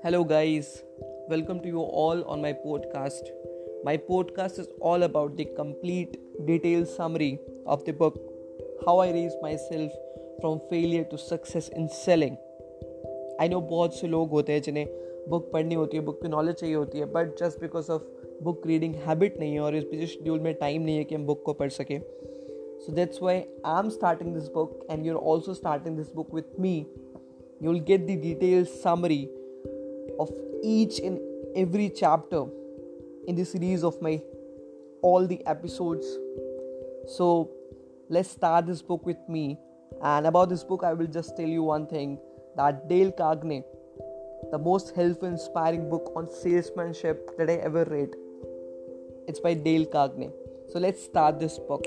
Hello, guys. Welcome to you all on my podcast. My podcast is all about the complete detailed summary of the book How I Raised Myself from Failure to Success in Selling. I know बहुत से लोग होते हैं जिन्हें book पढ़नी होती है book की नॉलेज चाहिए होती है but just because of book reading habit नहीं है और इस बिजी शेड्यूल में टाइम नहीं है कि हम बुक को पढ़ सकें so that's why I am starting this book and you are also starting this book with me you will get the detail summary of each and every chapter in the series of my all the episodes. So let's start this book with me. And about this book i will just tell you one thing that dale carnegie the most helpful inspiring book on salesmanship that i ever read. It's by dale carnegie so let's start this book